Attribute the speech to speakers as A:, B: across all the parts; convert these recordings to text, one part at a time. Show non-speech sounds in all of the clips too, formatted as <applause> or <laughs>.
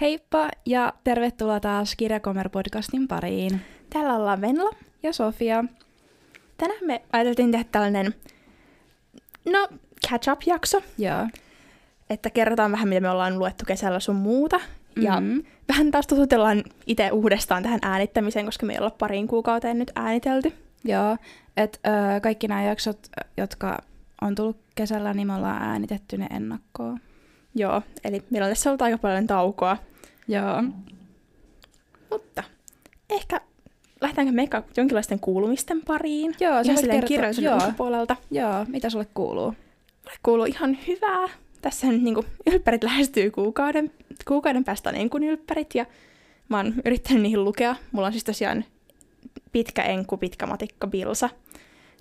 A: Heippa ja tervetuloa taas Kirjakomer-podcastin pariin.
B: Täällä ollaan Venla.
A: Ja Sofia.
B: Tänään me ajateltiin tehdä tällainen, no, catch-up-jakso.
A: Joo.
B: Että kerrotaan vähän, mitä me ollaan luettu kesällä sun muuta. Ja
A: Mhm.
B: vähän taas tututellaan itse uudestaan tähän äänittämiseen, koska me ei olla pariin kuukauteen nyt äänitelty.
A: Joo, että kaikki nämä jaksot, jotka on tullut kesällä, niin me ollaan äänitetty ne ennakkoon.
B: Joo, eli meillä on tässä ollut aika paljon taukoa.
A: Joo.
B: Mutta ehkä lähdetäänkö me jonkinlaisten kuulumisten pariin?
A: Joo,
B: silleen
A: kertoa-
B: kirjallisuuden
A: joo.
B: ulkopuolelta.
A: Joo, mitä sulle kuuluu?
B: Mulle kuuluu ihan hyvää. Tässä nyt niinku ylppärit <laughs> lähestyy kuukauden, kuukauden päästä on enkun ylppärit ja mä oon yrittänyt niihin lukea. Mulla on siis tosiaan pitkä enku, pitkä matikka, bilsa.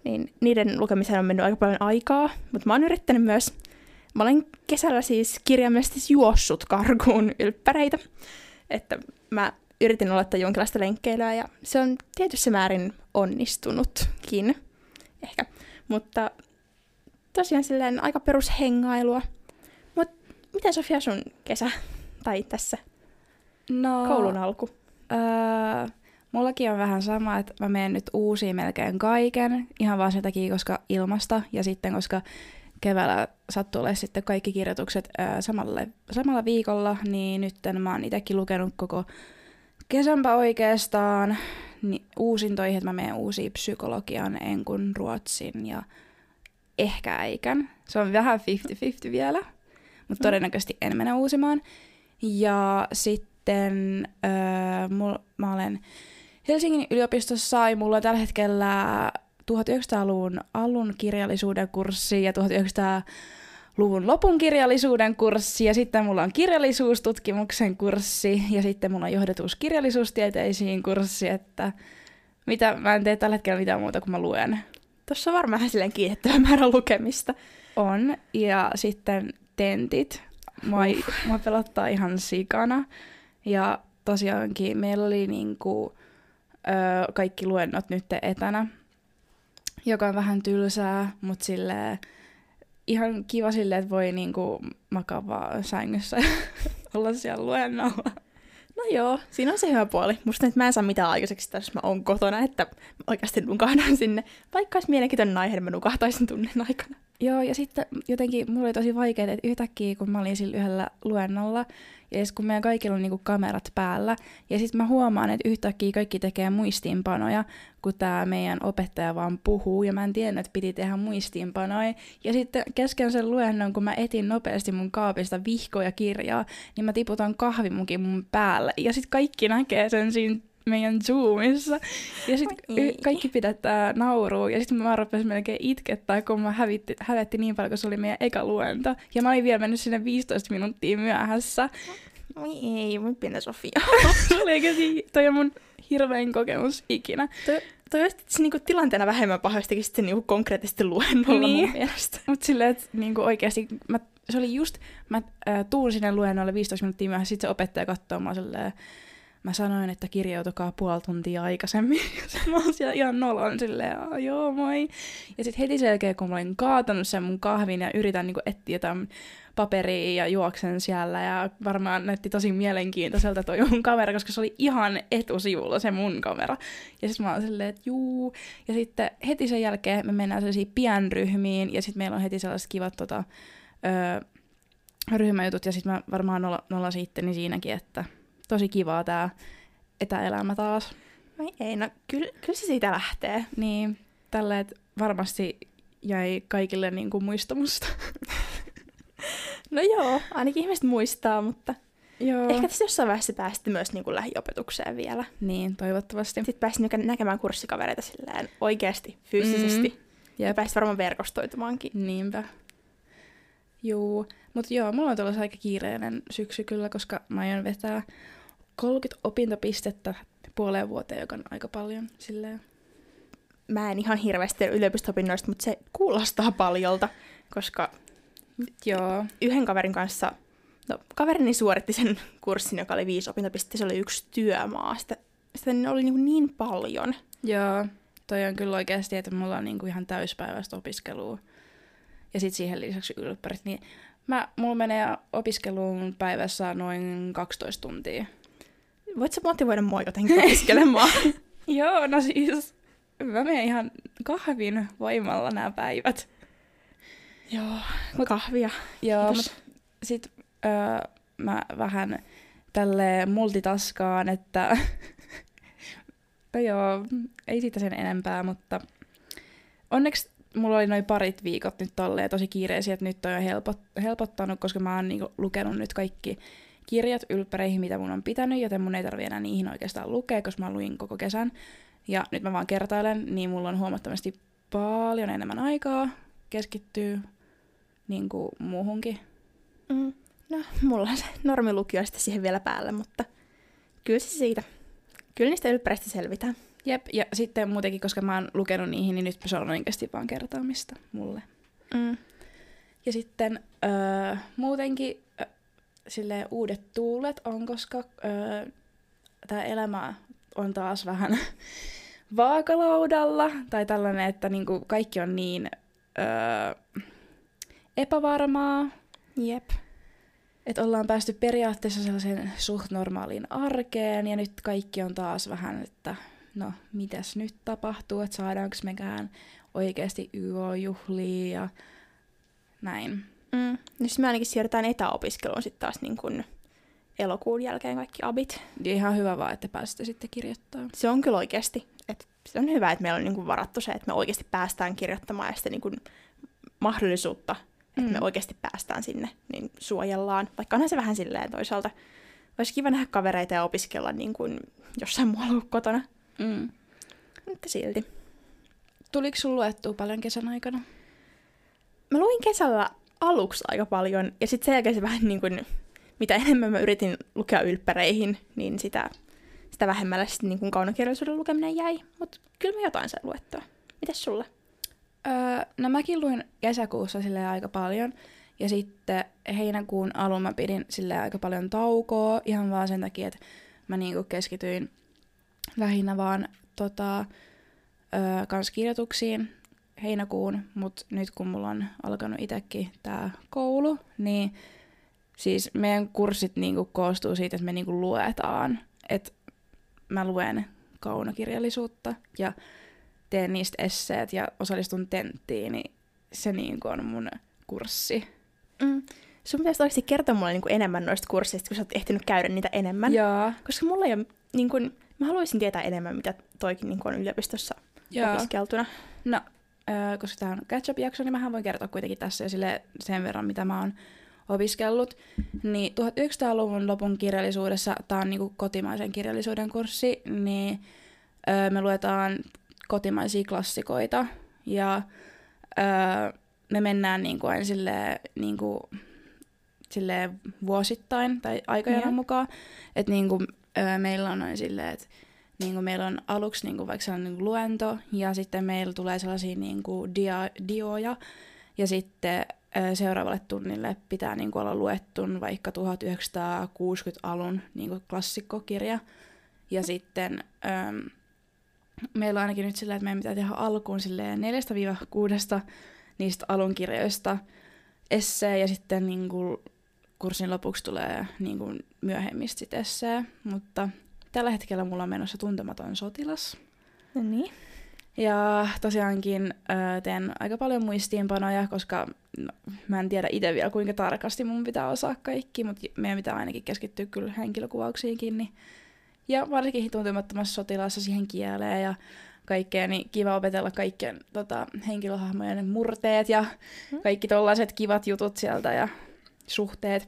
B: Niin niiden lukemiseen on mennyt aika paljon aikaa, mutta mä oon yrittänyt myös, mä olen kesällä siis kirjaimellisesti juossut karkuun ylppäreitä. Että mä yritin aloittaa jonkinlaista lenkkeilyä ja se on tietyssä määrin onnistunutkin ehkä. Mutta tosiaan silleen aika perushengailua. Mut miten Sofia sun kesä tai tässä
A: No,
B: koulun alku?
A: Öö, mullakin on vähän sama, että mä menen nyt uusiin melkein kaiken, ihan vaan sen takia, koska ilmasta, ja sitten koska keväällä sattuu olemaan sitten kaikki kirjoitukset öö, samalle, samalla viikolla, niin nyt mä oon itsekin lukenut koko kesänpä oikeastaan niin uusintoihin, että mä menen uusiin psykologian, enkun, ruotsin ja ehkä äikän. Se on vähän 50-50 vielä, mutta todennäköisesti en mene uusimaan. Ja sitten öö, mul, mä olen Helsingin yliopistossa ja mulla on tällä hetkellä 1900-luvun alun kirjallisuuden kurssi ja 1900-luvun lopun kirjallisuuden kurssi ja sitten mulla on kirjallisuustutkimuksen kurssi ja sitten mulla on johdetus kirjallisuustieteisiin kurssi, että mitä, mä en tee tällä hetkellä mitään muuta kuin mä luen.
B: Tuossa on varmaan silleen kiitettävä määrä lukemista.
A: On, ja sitten tentit. Mua, uh. mua pelottaa ihan sikana. Ja tosiaankin meillä oli niinku, ö, kaikki luennot nyt etänä, joka on vähän tylsää, mutta silleen ihan kiva silleen, että voi niinku makaa vaan sängyssä <laughs> olla siellä luennolla.
B: No joo, siinä on se hyvä puoli. Musta nyt mä en saa mitään aikaiseksi tässä, mä oon kotona, että mä oikeasti nukahdan sinne. Vaikka olisi mielenkiintoinen aihe, niin mä nukahtaisin tunnin aikana.
A: Joo, ja sitten jotenkin mulla oli tosi vaikeaa, että yhtäkkiä kun mä olin sillä yhdellä luennolla, ja siis kun meidän kaikilla on niinku kamerat päällä, ja sitten mä huomaan, että yhtäkkiä kaikki tekee muistiinpanoja, kun tämä meidän opettaja vaan puhuu, ja mä en tiennyt, että piti tehdä muistiinpanoja. Ja sitten kesken sen luennon, kun mä etin nopeasti mun kaapista vihkoja kirjaa, niin mä tiputan kahvimukin mun päälle, ja sitten kaikki näkee sen siinä meidän Zoomissa. Ja sitten
B: Oi.
A: kaikki pidättää naurua. Ja sitten mä rupesin melkein itkettää, kun mä hävitti, hävetti niin paljon, kun se oli meidän eka luento. Ja mä olin vielä mennyt sinne 15 minuuttia myöhässä.
B: Oi ei, mun pienä Sofia.
A: oikeasti, toi on mun hirvein kokemus ikinä.
B: toi, toi olisi niinku tilanteena vähemmän pahoistakin sitten niinku konkreettisesti luennolla
A: Niin.
B: mun mielestä.
A: Mut silleen, että niinku oikeasti, mä, se oli just, mä äh, tuun sinne luennolle 15 minuuttia myöhässä, sit se opettaja katsoo mua silleen, mä sanoin, että kirjautukaa puoli tuntia aikaisemmin. <laughs> Ja mä oon siellä ihan nolon silleen, "Aa, joo moi. Ja sitten heti sen jälkeen, kun mä olin kaatanut sen mun kahvin ja yritän niinku etsiä jotain paperia ja juoksen siellä ja varmaan näytti tosi mielenkiintoiselta toi mun kamera, koska se oli ihan etusivulla se mun kamera. Ja sitten mä oon silleen, että juu. Ja sitten heti sen jälkeen me mennään sellaisiin pienryhmiin ja sitten meillä on heti sellaiset kivat tota, öö, ryhmäjutut ja sitten mä varmaan nolla, nollasin itteni siinäkin, että tosi kivaa tää etäelämä taas.
B: Oi ei, no kyllä, kyllä se siitä lähtee.
A: Niin, tällä et varmasti jäi kaikille niinku muistamusta. <laughs>
B: No joo, ainakin ihmiset muistaa, mutta
A: Joo.
B: ehkä tässä jossain vaiheessa pääsitte myös niinku lähiopetukseen vielä.
A: Niin, toivottavasti.
B: Sitten pääsit niinku näkemään kurssikavereita silleen oikeasti, fyysisesti. Mm. Ja pääsit varmaan verkostoitumaankin.
A: Niinpä. Juu, mutta joo, mulla on tuollainen aika kiireinen syksy kyllä, koska mä aion vetää 30 opintopistettä puoleen vuoteen, joka on aika paljon silleen.
B: Mä en ihan hirveästi tiedä yliopisto-opinnoista, mutta se kuulostaa paljolta, koska
A: Joo,
B: yhden kaverin kanssa, no kaverini suoritti sen kurssin, joka oli viisi opintopistettä, se oli yksi työmaa. Sitä, sitä oli niin, niin paljon.
A: joo. Toi on kyllä oikeasti, että mulla on niinku ihan täyspäiväistä opiskelua. Ja sitten siihen lisäksi ylppärit, niin Mä, mulla menee opiskeluun päivässä noin 12 tuntia.
B: Voit sä motivoida mua jotenkin opiskelemaan? <laughs>
A: Joo, no siis mä menen ihan kahvin voimalla nämä päivät.
B: Joo, kahvia.
A: Joo, mutta sit öö, mä vähän tälle multitaskaan, että <laughs> no joo, ei siitä sen enempää, mutta onneksi mulla oli noin parit viikot nyt tolleen tosi kiireisiä, että nyt on jo helpot, helpottanut, koska mä oon niinku lukenut nyt kaikki kirjat ylppäreihin, mitä mun on pitänyt, joten mun ei tarvi enää niihin oikeastaan lukea, koska mä luin koko kesän. Ja nyt mä vaan kertailen, niin mulla on huomattavasti paljon enemmän aikaa keskittyä niin kuin muuhunkin.
B: Mm. No, mulla on se normilukio sitten siihen vielä päälle, mutta kyllä se siitä. Kyllä niistä ylppäreistä selvitään.
A: Jep, ja sitten muutenkin, koska mä oon lukenut niihin, niin nyt se on oikeasti vaan kertaamista mulle.
B: Mm.
A: Ja sitten öö, muutenkin sille uudet tuulet on, koska öö, tämä elämä on taas vähän <laughs> vaakalaudalla, tai tällainen, että niinku kaikki on niin öö, epävarmaa,
B: Jep.
A: että ollaan päästy periaatteessa sellaiseen suht normaaliin arkeen, ja nyt kaikki on taas vähän, että no, mitäs nyt tapahtuu, että saadaanko mekään oikeasti YO-juhlia ja näin.
B: Mm. No siis me ainakin siirrytään etäopiskeluun sitten taas niin kuin elokuun jälkeen kaikki abit.
A: Ja ihan hyvä vaan, että pääsette sitten kirjoittamaan.
B: Se on kyllä oikeasti. Et se on hyvä, että meillä on niin kuin varattu se, että me oikeasti päästään kirjoittamaan ja sitten niin kuin mahdollisuutta, että
A: Mm.
B: me oikeasti päästään sinne, niin suojellaan. Vaikka onhan se vähän silleen toisaalta. Olisi kiva nähdä kavereita ja opiskella niin kuin jossain muualla kuin kotona.
A: Mm.
B: Mutta silti.
A: Tuliko sun luettua paljon kesän aikana?
B: Mä luin kesällä aluksi aika paljon, ja sitten sen jälkeen se vähän niin kuin, mitä enemmän mä yritin lukea ylppäreihin, niin sitä, sitä vähemmälle sitten niin kuin kaunokirjallisuuden lukeminen jäi. Mutta kyllä mä jotain sain luettua. Mites sulle?
A: Öö, no mäkin luin kesäkuussa sille aika paljon. Ja sitten heinäkuun alun mä pidin sille aika paljon taukoa. Ihan vaan sen takia, että mä niinku keskityin lähinnä vaan tota, öö, kans kirjoituksiin heinäkuun. Mutta nyt kun mulla on alkanut itsekin tää koulu, niin siis meidän kurssit niinku koostuu siitä, että me niinku luetaan. Että mä luen kaunokirjallisuutta ja teen niistä esseet ja osallistun tenttiin, niin se niin on mun kurssi.
B: Mm. Sun pitäisi oikeasti kertoa mulle niin kuin enemmän noista kursseista, kun sä oot ehtinyt käydä niitä enemmän.
A: Joo.
B: Koska mulla ei ole, niin kuin, mä haluaisin tietää enemmän, mitä toikin niin kuin on yliopistossa
A: Joo.
B: opiskeltuna.
A: No, öö, koska tämä on catch-up-jakso, niin mähän voin kertoa kuitenkin tässä jo sille sen verran, mitä mä oon opiskellut. Niin 1900-luvun lopun kirjallisuudessa, tämä on niinku kotimaisen kirjallisuuden kurssi, niin öö, me luetaan kotimaisia klassikoita. Ja öö, me mennään niinku aina silleen, niinku, silleen vuosittain tai aikajanan
B: Joo.
A: mukaan. Että niinku, öö, meillä on noin silleen, että niinku meillä on aluksi niinku vaikka sellainen niinku luento, ja sitten meillä tulee sellaisia niinku dia, dioja, ja sitten seuraavalle tunnille pitää niinku olla luettun vaikka 1960-alun niinku klassikkokirja. Ja sitten ö, meillä on ainakin nyt sillä, että meidän pitää tehdä alkuun silleen 4-6 niistä alunkirjoista essee, ja sitten niinku kurssin lopuksi tulee niinku myöhemmistä sit essee, mutta tällä hetkellä mulla on menossa tuntematon sotilas.
B: No niin.
A: Ja tosiaankin ö, teen aika paljon muistiinpanoja, koska no, mä en tiedä itse vielä kuinka tarkasti mun pitää osaa kaikki, mutta meidän pitää ainakin keskittyä kyllä henkilökuvauksiinkin. Niin. Ja varsinkin tuntemattomassa sotilassa siihen kieleen ja kaikkea, niin kiva opetella kaikkien tota, henkilöhahmojen murteet ja
B: Mm.
A: kaikki tollaiset kivat jutut sieltä ja suhteet.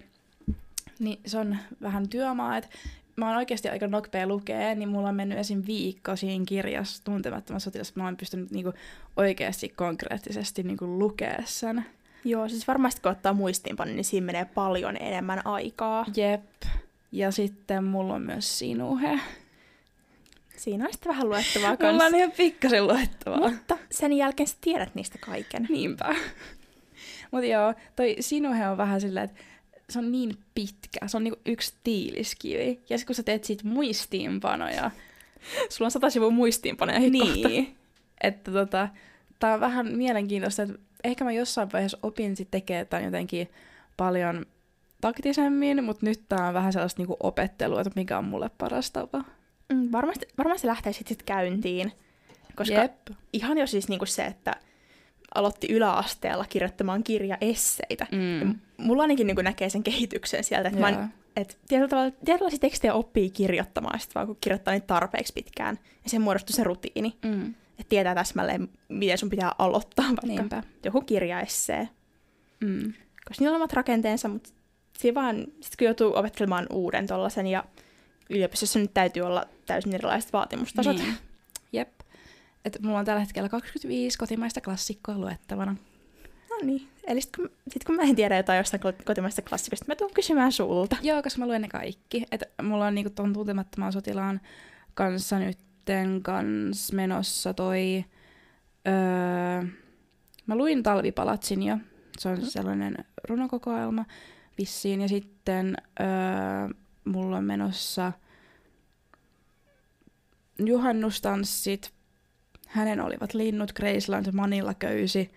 A: Niin se on vähän työmaa, että mä oon oikeasti aika nopea lukea, niin mulla on mennyt esim. viikko siinä kirjassa tuntemattomassa sotilassa, mä oon pystynyt niinku oikeasti konkreettisesti niinku lukea sen.
B: Joo, siis varmasti kun ottaa muistiinpano, niin siinä menee paljon enemmän aikaa.
A: Jep. Ja sitten mulla on myös sinuhe.
B: Siinä on sitten vähän luettavaa
A: Mulla
B: kanssa.
A: on ihan pikkasen luettavaa.
B: Mutta sen jälkeen sä tiedät niistä kaiken.
A: Niinpä. Mutta joo, toi sinuhe on vähän silleen, että se on niin pitkä. Se on niinku yksi tiiliskivi. Ja sitten kun sä teet siitä muistiinpanoja,
B: Sulla on sata sivua muistiinpanoja kohta.
A: niin, että tota, tää on vähän mielenkiintoista, että ehkä mä jossain vaiheessa opin sit tekemään tämän jotenkin paljon taktisemmin, mutta nyt tää on vähän sellaista niinku opettelua, että mikä on mulle paras tapa.
B: Mm, varmasti, varmasti lähtee sitten sit käyntiin. Koska
A: Jep.
B: ihan jo siis niinku se, että aloitti yläasteella kirjoittamaan kirjaesseitä. Ja
A: Mm.
B: mulla ainakin niinku näkee sen kehityksen sieltä, että oon- et tietyllä tavalla, tietynlaisia tekstejä oppii kirjoittamaan, sit vaan kun kirjoittaa niitä tarpeeksi pitkään. Ja sen muodostuu se rutiini,
A: Mm.
B: että tietää täsmälleen, miten sun pitää aloittaa vaikka
A: Niinpä.
B: joku kirjaessee.
A: Mm.
B: Koska niillä on omat rakenteensa, mutta siinä vaan, sit kun joutuu opettelemaan uuden tollasen ja yliopistossa nyt täytyy olla täysin erilaiset vaatimustasot.
A: Niin. Jep. Et mulla on tällä hetkellä 25 kotimaista klassikkoa luettavana.
B: No niin. Eli sit kun, sit kun mä en tiedä jotain jostain ko- kotimaista klassikosta, mä tuun kysymään sulta.
A: Joo, koska mä luen ne kaikki. Et mulla on niinku ton tuntemattoman sotilaan kanssa nytten kans menossa toi... Öö, mä luin Talvipalatsin jo. Se on sellainen runokokoelma vissiin. Ja sitten öö, mulla on menossa juhannustanssit. Hänen olivat linnut, Graceland, Manilla köysi.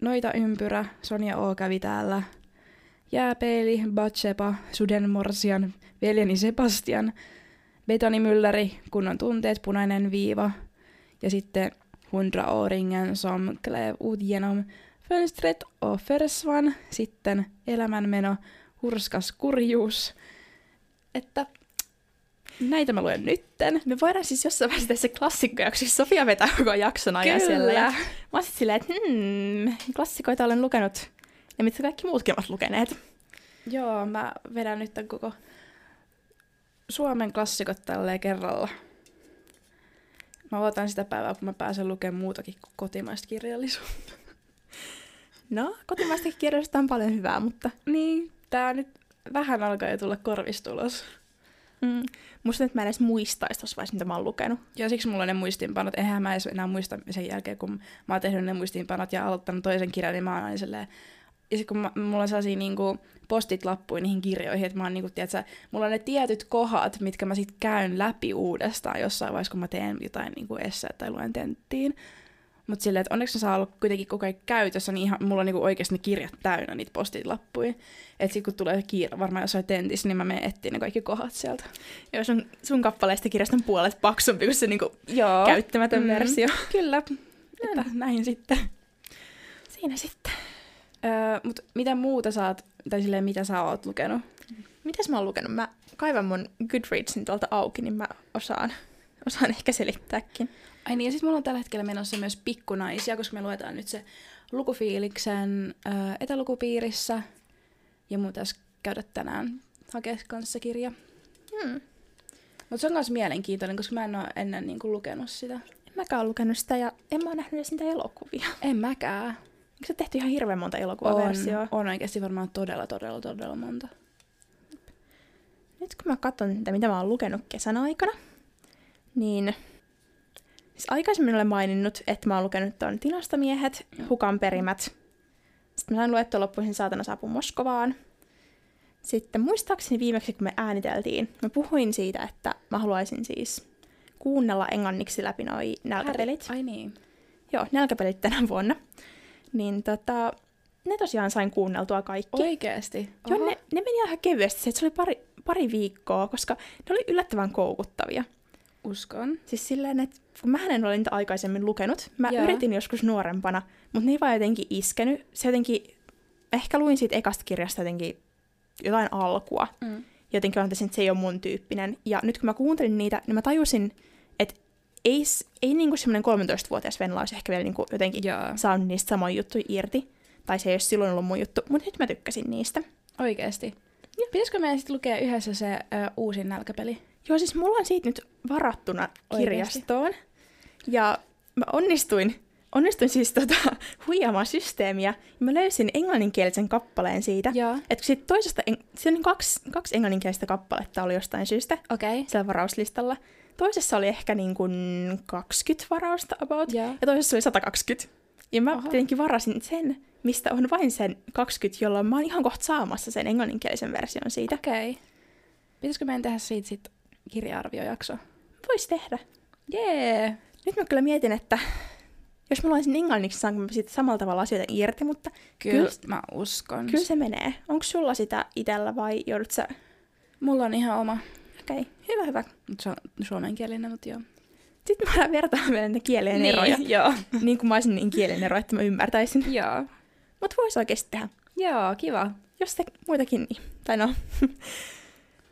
A: Noita ympyrä, Sonja O kävi täällä. Jääpeili, Batsepa, Sudenmorsian, veljeni Sebastian, Betonimylläri, kunnon tunteet, punainen viiva. Ja sitten Hundra åringen som klev ut genom fönstret och försvann. Sitten elämänmeno, hurskas kurjuus. Että näitä mä luen nytten.
B: Me voidaan siis jossain vaiheessa tehdä se klassikkojakso, siis Sofia vetää koko jakson ajan siellä. Ja mä oon silleen, että hmm, klassikoita olen lukenut. Ja mitä kaikki muutkin ovat lukeneet.
A: Joo, mä vedän nyt tän koko Suomen klassikot tälleen kerralla. Mä odotan sitä päivää, kun mä pääsen lukemaan muutakin kuin kotimaista kirjallisuutta.
B: No, kotimaista kirjallisuutta on paljon hyvää, mutta
A: Niin, tää nyt vähän alkaa jo tulla korvistulos.
B: mm, musta nyt mä en edes muistaisi tuossa vaiheessa, mitä mä oon lukenut.
A: Ja siksi mulla on ne muistiinpanot. Eihän mä edes enää muista sen jälkeen, kun mä oon tehnyt ne muistiinpanot ja aloittanut toisen kirjan, niin mä oon aina silleen... Ja sit kun mä, mulla on sellaisia niinku postit lappuja niihin kirjoihin, että mä oon niinku, tiedätkö, mulla on ne tietyt kohdat, mitkä mä sit käyn läpi uudestaan jossain vaiheessa, kun mä teen jotain niinku esseet tai luen tenttiin. Mutta silleen, että onneksi ne saa olla kuitenkin koko ajan käytössä, niin ihan, mulla on niinku oikeasti ne kirjat täynnä niitä postit lappuja. Että sit kun tulee kiire varmaan jossain tentissä, niin mä menen etsiä ne kaikki kohdat sieltä.
B: Joo, sun, sun kappaleista kirjasta on puolet paksumpi kuin se niinku
A: Joo.
B: käyttämätön
A: Mm.
B: versio.
A: Kyllä. Että näin sitten.
B: Siinä sitten.
A: Öö, mut mitä muuta sä oot, tai silleen mitä sä oot lukenut?
B: Mitäs mä oon lukenut? Mä kaivan mun Goodreadsin tuolta auki, niin mä osaan, osaan ehkä selittääkin.
A: Ai niin, ja sit mulla on tällä hetkellä menossa myös pikkunaisia, koska me luetaan nyt se lukufiiliksen öö, etälukupiirissä. Ja mun pitäisi käydä tänään hakea kanssa kirja.
B: Hmm.
A: Mutta se on myös mielenkiintoinen, koska mä en ole ennen niin kuin, lukenut sitä.
B: En mäkään ole lukenut sitä ja en mä oo nähnyt edes niitä elokuvia.
A: En mäkään.
B: Eikö se tehty ihan hirveän monta
A: On,
B: elokuvaversioa?
A: on oikeasti varmaan todella, todella, todella monta.
B: Nyt kun mä katson, mitä mä oon lukenut kesän aikana, niin siis aikaisemmin olen maininnut, että mä oon lukenut tuon Tilastomiehet, Hukan perimät. Sitten mä sain luettua loppuisin saatana saapuu Moskovaan. Sitten muistaakseni viimeksi, kun me ääniteltiin, mä puhuin siitä, että mä haluaisin siis kuunnella englanniksi läpi noi nälkäpelit.
A: Ai niin.
B: Joo, nälkäpelit tänä vuonna. Niin tota, ne tosiaan sain kuunneltua kaikki.
A: Oikeesti?
B: Joo,
A: Oho.
B: ne, ne meni ihan kevyesti. Se, se oli pari, pari viikkoa, koska ne oli yllättävän koukuttavia.
A: Uskon.
B: Siis silleen, että kun mä en ole niitä aikaisemmin lukenut, mä
A: Joo.
B: Yritin joskus nuorempana, mutta ne ei vaan jotenkin iskenyt. Se jotenkin, ehkä luin siitä ekasta kirjasta jotenkin jotain alkua.
A: Mm.
B: Jotenkin mä että se ei ole mun tyyppinen. Ja nyt kun mä kuuntelin niitä, niin mä tajusin, että ei, ei niinku semmoinen 13-vuotias Venla olisi ehkä vielä niinku jotenkin
A: Joo.
B: saanut niistä samoja juttuja irti. Tai se ei olisi silloin ollut mun juttu, mutta nyt mä tykkäsin niistä.
A: Oikeesti. Pitäisikö meidän sitten lukea yhdessä se ö, uusin nälkäpeli?
B: Joo, siis mulla on siitä nyt varattuna kirjastoon. Ja mä onnistuin, onnistuin siis tota, <laughs> huijaamaan systeemiä. Ja mä löysin englanninkielisen kappaleen siitä.
A: Joo.
B: Että siitä toisesta, siinä on kaksi, kaksi englanninkielistä kappaletta oli jostain syystä
A: Okei. Okay.
B: siellä varauslistalla. Toisessa oli ehkä niin kuin 20 varausta about,
A: Joo.
B: ja toisessa oli 120. Ja mä
A: Oho.
B: tietenkin varasin sen, mistä on vain sen 20, jolloin mä oon ihan kohta saamassa sen englanninkielisen version siitä.
A: Okei. Okay. Pitäisikö meidän tehdä siitä sit kirja-arviojakso?
B: Vois tehdä.
A: Jee!
B: Nyt mä kyllä mietin, että Jos mulla olisi englanniksi, saanko mä siitä samalla tavalla asioita irti, mutta
A: Kyllä,
B: Kyllä-
A: mä uskon.
B: kyllä se menee. Onko sulla sitä itellä vai joudut sä...
A: Mulla on ihan oma.
B: Okei, okay, hyvä, hyvä.
A: Mut Se on suomenkielinen, mutta joo.
B: Sitten mä vertaan vielä ne kielien eroja.
A: Niin, joo. <laughs>
B: niin kuin mä olisin niin kielen ero, että mä ymmärtäisin.
A: joo.
B: Mutta voisi oikeasti tehdä.
A: Joo, kiva.
B: Jos te muitakin, niin. Tai no, <laughs>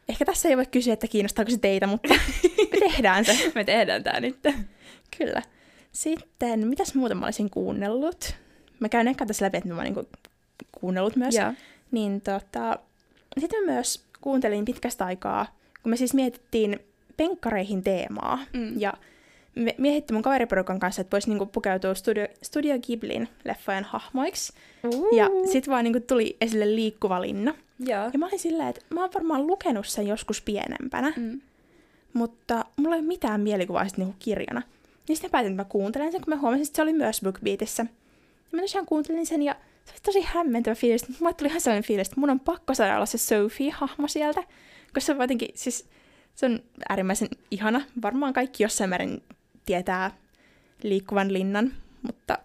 B: ehkä tässä ei voi kysyä, että kiinnostaako se teitä, mutta me tehdään se. <laughs>
A: Me tehdään tää nyt.
B: Kyllä. Sitten, mitäs muuta mä olisin kuunnellut? Mä käyn ehkä tässä läpi, että mä oon niinku kuunnellut myös.
A: Joo.
B: Niin tota, sitten mä myös kuuntelin pitkästä aikaa, kun me siis mietittiin penkkareihin teemaa.
A: Mm.
B: Ja me mietittiin mun kaveriporukan kanssa, että voisi niinku pukeutua Studio, Studio Ghiblin leffojen hahmoiksi.
A: Uh.
B: Ja sit vaan niinku tuli esille liikkuva linna.
A: Joo.
B: Ja mä olin silleen, että mä oon varmaan lukenut sen joskus pienempänä,
A: Mm.
B: mutta mulla ei ole mitään mielikuvaa sit niinku kirjana. Niin sitten mä päätin, että mä kuuntelen sen, kun mä huomasin, että se oli myös BookBeatissä. Ja mä tosiaan kuuntelin sen ja se oli tosi hämmentävä fiilis. Mulle tuli ihan sellainen fiilis, että mun on pakko saada olla se Sophie-hahmo sieltä. Koska se on jotenkin, siis se on äärimmäisen ihana. Varmaan kaikki jossain määrin tietää liikkuvan linnan, mutta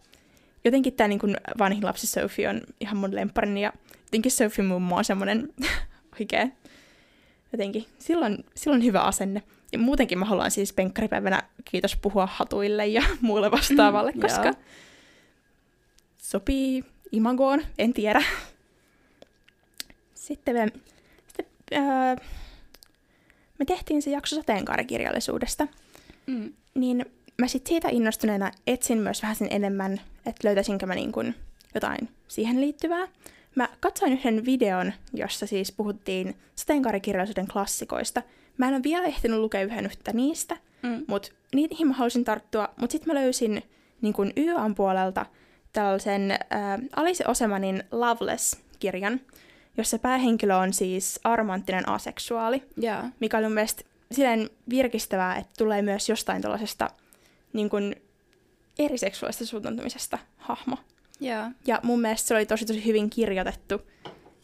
B: jotenkin tämä niin vanhin lapsi Sophie on ihan mun lemparini ja jotenkin Sophie mummo on semmoinen <laughs> oikein jotenkin, silloin, silloin hyvä asenne. Ja muutenkin mä haluan siis penkkaripäivänä kiitos puhua hatuille ja <laughs> muulle vastaavalle,
A: Mm,
B: koska
A: joo.
B: sopii imagoon, en tiedä. Sitten me, sitten, öö, me tehtiin se jakso sateenkaarikirjallisuudesta,
A: Mm.
B: niin mä sit siitä innostuneena etsin myös vähän sen enemmän, että löytäisinkö mä niin kuin jotain siihen liittyvää. Mä katsoin yhden videon, jossa siis puhuttiin sateenkaarikirjallisuuden klassikoista. Mä en ole vielä ehtinyt lukea yhden yhtä niistä,
A: Mm.
B: mutta niihin mä halusin tarttua. Mutta sitten mä löysin niin kuin YAn puolelta tällaisen äh, Alice Osemanin Loveless-kirjan, jossa päähenkilö on siis armanttinen aseksuaali
A: Joo.
B: mikä oli mun mielestä silleen virkistävää, että tulee myös jostain tuollaisesta niin kuin eri seksuaalista suuntautumisesta hahmo.
A: Joo.
B: Ja mun mielestä se oli tosi tosi hyvin kirjoitettu.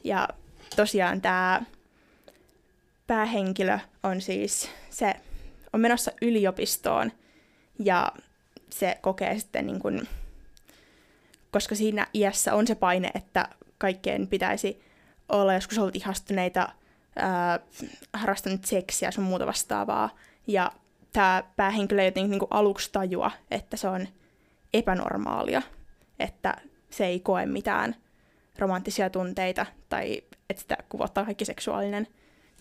B: Ja tosiaan tämä päähenkilö on siis, se on menossa yliopistoon ja se kokee sitten niin kuin, koska siinä iässä on se paine, että kaikkeen pitäisi olla joskus ollut ihastuneita, ää, harrastanut seksiä sun muuta vastaavaa. Ja tämä päähenkilö jotenkin niin aluksi tajua, että se on epänormaalia, että se ei koe mitään romanttisia tunteita tai että sitä kuvottaa kaikki seksuaalinen,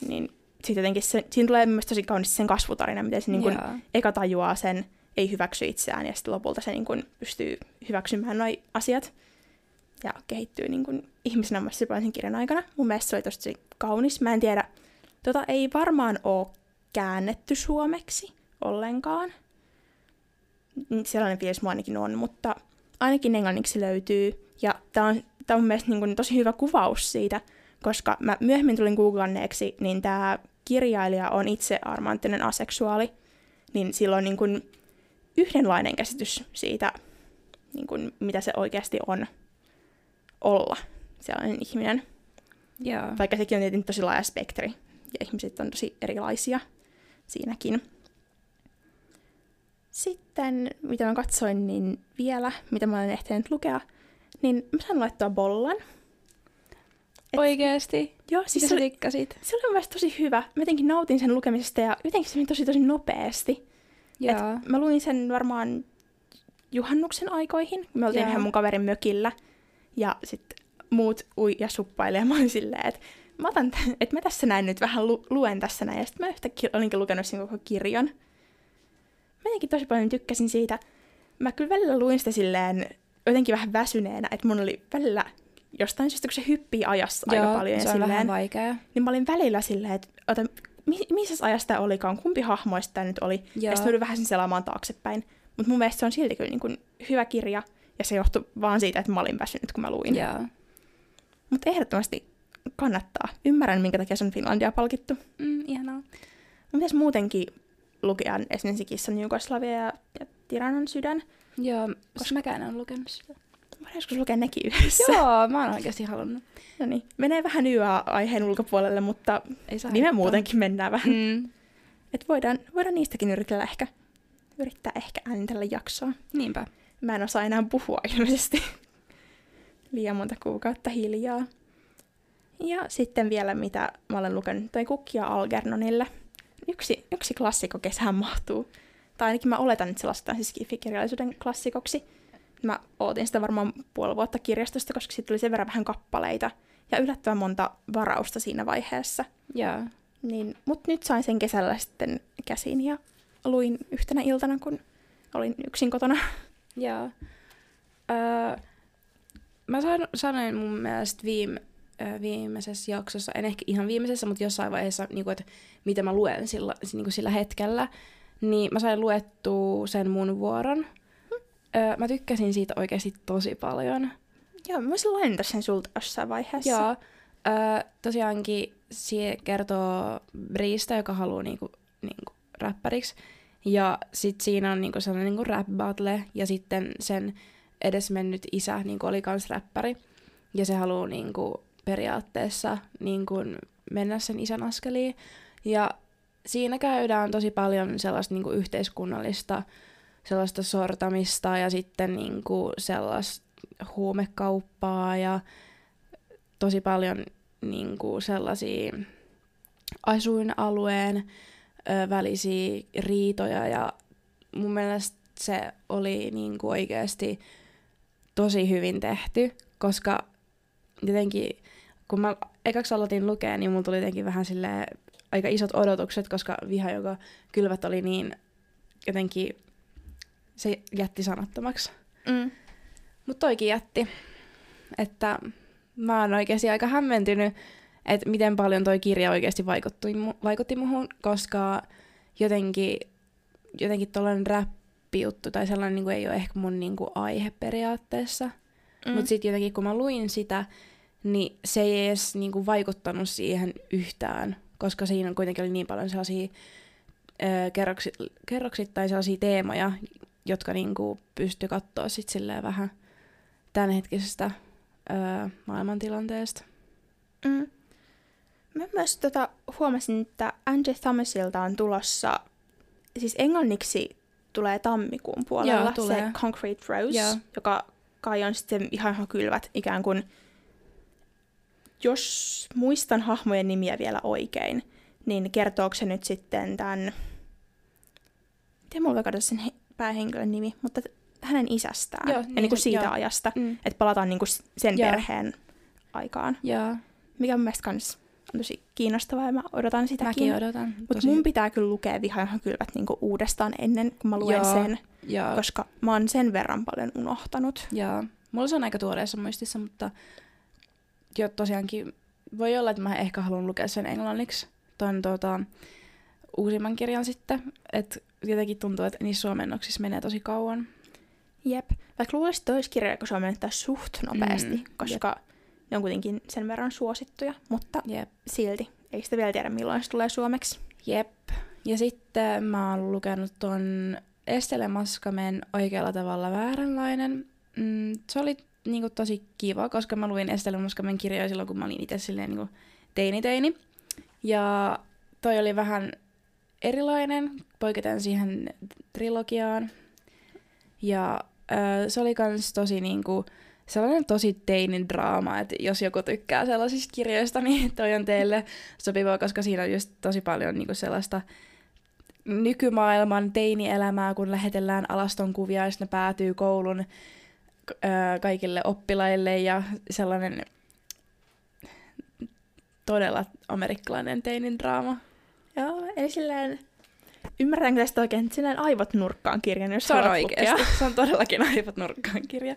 B: niin sitten jotenkin se, siinä tulee myös tosi kaunis sen kasvutarina, miten se niin kuin eka tajuaa sen, ei hyväksy itseään ja sitten lopulta se niin kuin pystyy hyväksymään nuo asiat ja kehittyy niin kuin ihmisenä myös sen kirjan aikana. Mun mielestä se oli tosi kaunis. Mä en tiedä, tota ei varmaan ole käännetty suomeksi ollenkaan. Sellainen fiilis mua ainakin on, mutta ainakin englanniksi löytyy. Ja tämä on, tää on mun mielestä niin tosi hyvä kuvaus siitä, koska mä myöhemmin tulin googlanneeksi, niin tämä kirjailija on itse armanttinen aseksuaali, niin silloin niin kuin yhdenlainen käsitys siitä, niin kuin mitä se oikeasti on olla sellainen ihminen.
A: Joo.
B: Vaikka sekin on tietenkin tosi laaja spektri, ja ihmiset on tosi erilaisia siinäkin. Sitten, mitä mä katsoin, niin vielä, mitä mä olen ehtinyt lukea, niin mä saan laittaa bollan. Et-
A: Oikeesti?
B: Joo,
A: Siis
B: se oli,
A: tikkasit?
B: se oli mun mielestä tosi hyvä. Mä jotenkin nautin sen lukemisesta ja jotenkin se meni tosi tosi nopeasti.
A: Joo.
B: Et mä luin sen varmaan juhannuksen aikoihin. Me oltiin ihan mun kaverin mökillä. Ja sitten muut ui ja suppailee. Ja mä olin silleen, että mä, otan t- että mä tässä näin nyt vähän lu- luen tässä näin. Ja sitten mä yhtäkkiä olinkin lukenut sen koko kirjan. Mä jotenkin tosi paljon tykkäsin siitä. Mä kyllä välillä luin sitä silleen jotenkin vähän väsyneenä, että mun oli välillä jostain syystä, kun se hyppii ajassa aika
A: Joo,
B: paljon. ja
A: se on
B: silleen,
A: vähän vaikea.
B: niin mä olin välillä silleen, että ota, mi- missä ajassa tämä olikaan, kumpi hahmoista tämä nyt oli. Ja
A: Joo.
B: sitten mä joudun vähän sen selaamaan taaksepäin. Mutta mun mielestä se on silti kyllä niin kuin hyvä kirja, ja se johtui vaan siitä, että mä olin väsynyt, kun mä luin.
A: Joo.
B: Mutta ehdottomasti kannattaa. Ymmärrän, minkä takia se on Finlandia palkittu.
A: Mm, ihanaa.
B: Mitäs muutenkin lukea esimerkiksi Kissan Jugoslavia ja, ja Tiranan sydän?
A: Joo, koska mäkään en ole lukenut sitä.
B: Voidaan joskus lukea nekin yhdessä.
A: Joo, mä oon oikeasti halunnut.
B: No niin, menee vähän YA-aiheen ulkopuolelle, mutta
A: Ei saa
B: nimen muutenkin mennään vähän.
A: Mm.
B: Et voidaan, voidaan niistäkin yritellä ehkä, yrittää ehkä äänitellä jaksoa.
A: Niinpä.
B: mä en osaa enää puhua ilmeisesti. <laughs> Liian monta kuukautta hiljaa. Ja sitten vielä, mitä mä olen lukenut, toi Kukkia Algernonille. Yksi, yksi klassikko kesään mahtuu. Tai ainakin mä oletan, että se lasketaan siis kirjallisuuden klassikoksi. Mä ootin sitä varmaan puoli vuotta kirjastosta, koska siitä tuli sen verran vähän kappaleita. Ja yllättävän monta varausta siinä vaiheessa.
A: Joo.
B: Niin, mutta nyt sain sen kesällä sitten käsiin ja luin yhtenä iltana, kun olin yksin kotona.
A: Joo. Öö, mä san, sanoin mun mielestä viime, viimeisessä jaksossa, en ehkä ihan viimeisessä, mutta jossain vaiheessa, niin kuin, että mitä mä luen sillä, niin kuin sillä hetkellä, niin mä sain luettua sen mun vuoron. Öö, mä tykkäsin siitä oikeasti tosi paljon.
B: Joo, mä voisin lainata sen sulta jossain vaiheessa.
A: Joo. Öö, tosiaankin se kertoo Briistä, joka haluaa niinku, niinku räppäriksi. Ja sitten siinä on niinku sellainen niinku rap battle, ja sitten sen edesmennyt isä niinku oli kans räppäri. Ja se haluaa niinku periaatteessa niinku mennä sen isän askeliin. Ja siinä käydään tosi paljon sellaista niinku yhteiskunnallista sellaista sortamista ja sitten niinku sellaista huumekauppaa ja tosi paljon niinku sellaisia asuinalueen ö, välisiä riitoja ja mun mielestä se oli niinku oikeasti tosi hyvin tehty, koska jotenkin kun mä ekaksi aloitin lukea, niin mulla tuli jotenkin vähän sille aika isot odotukset, koska viha, joka kylvät oli niin jotenkin, se jätti sanattomaksi.
B: Mm.
A: Mutta toikin jätti. Että mä oon oikeasti aika hämmentynyt, että miten paljon toi kirja oikeasti vaikutti, mu- vaikutti muhun, koska jotenkin, jotenkin tollainen räppijuttu tai sellainen niin kuin ei ole ehkä mun niin kuin aihe periaatteessa. Mm. Mutta sitten jotenkin kun mä luin sitä, niin se ei edes niin kuin vaikuttanut siihen yhtään, koska siinä kuitenkin oli niin paljon sellaisia ö, kerroksi, kerroksittain sellaisia teemoja, jotka niin kuin pystyi katsoa sit silleen vähän tämänhetkisestä ö, maailmantilanteesta.
B: Mm. Mä myös tota, huomasin, että Angie Thomasilta on tulossa, siis englanniksi tulee tammikuun puolella
A: Joo, tulee.
B: se Concrete Rose,
A: Joo.
B: joka kai on sitten ihan kylvät ikään kuin, jos muistan hahmojen nimiä vielä oikein, niin kertooko se nyt sitten tämän, en tiedä mulla kadota sen he- päähenkilön nimi, mutta hänen isästään,
A: Joo,
B: ja
A: niin
B: niin kuin
A: se-
B: siitä
A: joo.
B: ajasta,
A: Mm.
B: että palataan niin kuin sen
A: Joo.
B: perheen aikaan,
A: Joo,
B: mikä mun mielestä kans on tosi kiinnostavaa ja mä odotan sitäkin.
A: mäkin odotan.
B: Mutta mun pitää kyllä lukea Viha johon kylvät niinku uudestaan ennen kuin mä luen
A: Joo.
B: sen,
A: Joo,
B: koska mä oon sen verran paljon unohtanut.
A: Joo. Mulla se on aika tuoreessa muistissa, mutta jo tosiaankin voi olla, että mä ehkä haluan lukea sen englanniksi, ton tota, uusimman kirjan sitten. Että jotenkin tuntuu, että niissä suomennoksissa menee tosi kauan.
B: Jep. Vaikka luulisin, että olisi kirjoja, kun se on mennyt suht nopeasti,
A: Mm,
B: koska ne on kuitenkin sen verran suosittuja, mutta
A: Jep.
B: silti ei sitä vielä tiedä, milloin se tulee suomeksi.
A: Jep. Ja sitten mä oon lukenut ton Estelle Maskamen oikealla tavalla vääränlainen. Mm, se oli niinku tosi kiva, koska mä luin Estelle Maskamen kirjoja silloin, kun mä olin itse silleen niinku teini-teini. Ja toi oli vähän erilainen, poiketen siihen trilogiaan. Ja ö, se oli kans tosi niinku, sellainen tosi teinin draama, että jos joku tykkää sellaisista kirjoista, <laughs> niin toi on teille sopivaa, koska siinä on just tosi paljon niinku sellaista nykymaailman teinielämää, kun lähetellään alaston kuvia ja sitten ne päätyy koulun kaikille oppilaille ja sellainen todella amerikkalainen teinin draama.
B: Joo, eli silleen, ymmärränkö tästä oikein, että silleen aivot nurkkaan kirjan, jos
A: Se on oikeasti. Se on todellakin <laughs> aivot nurkkaan kirja.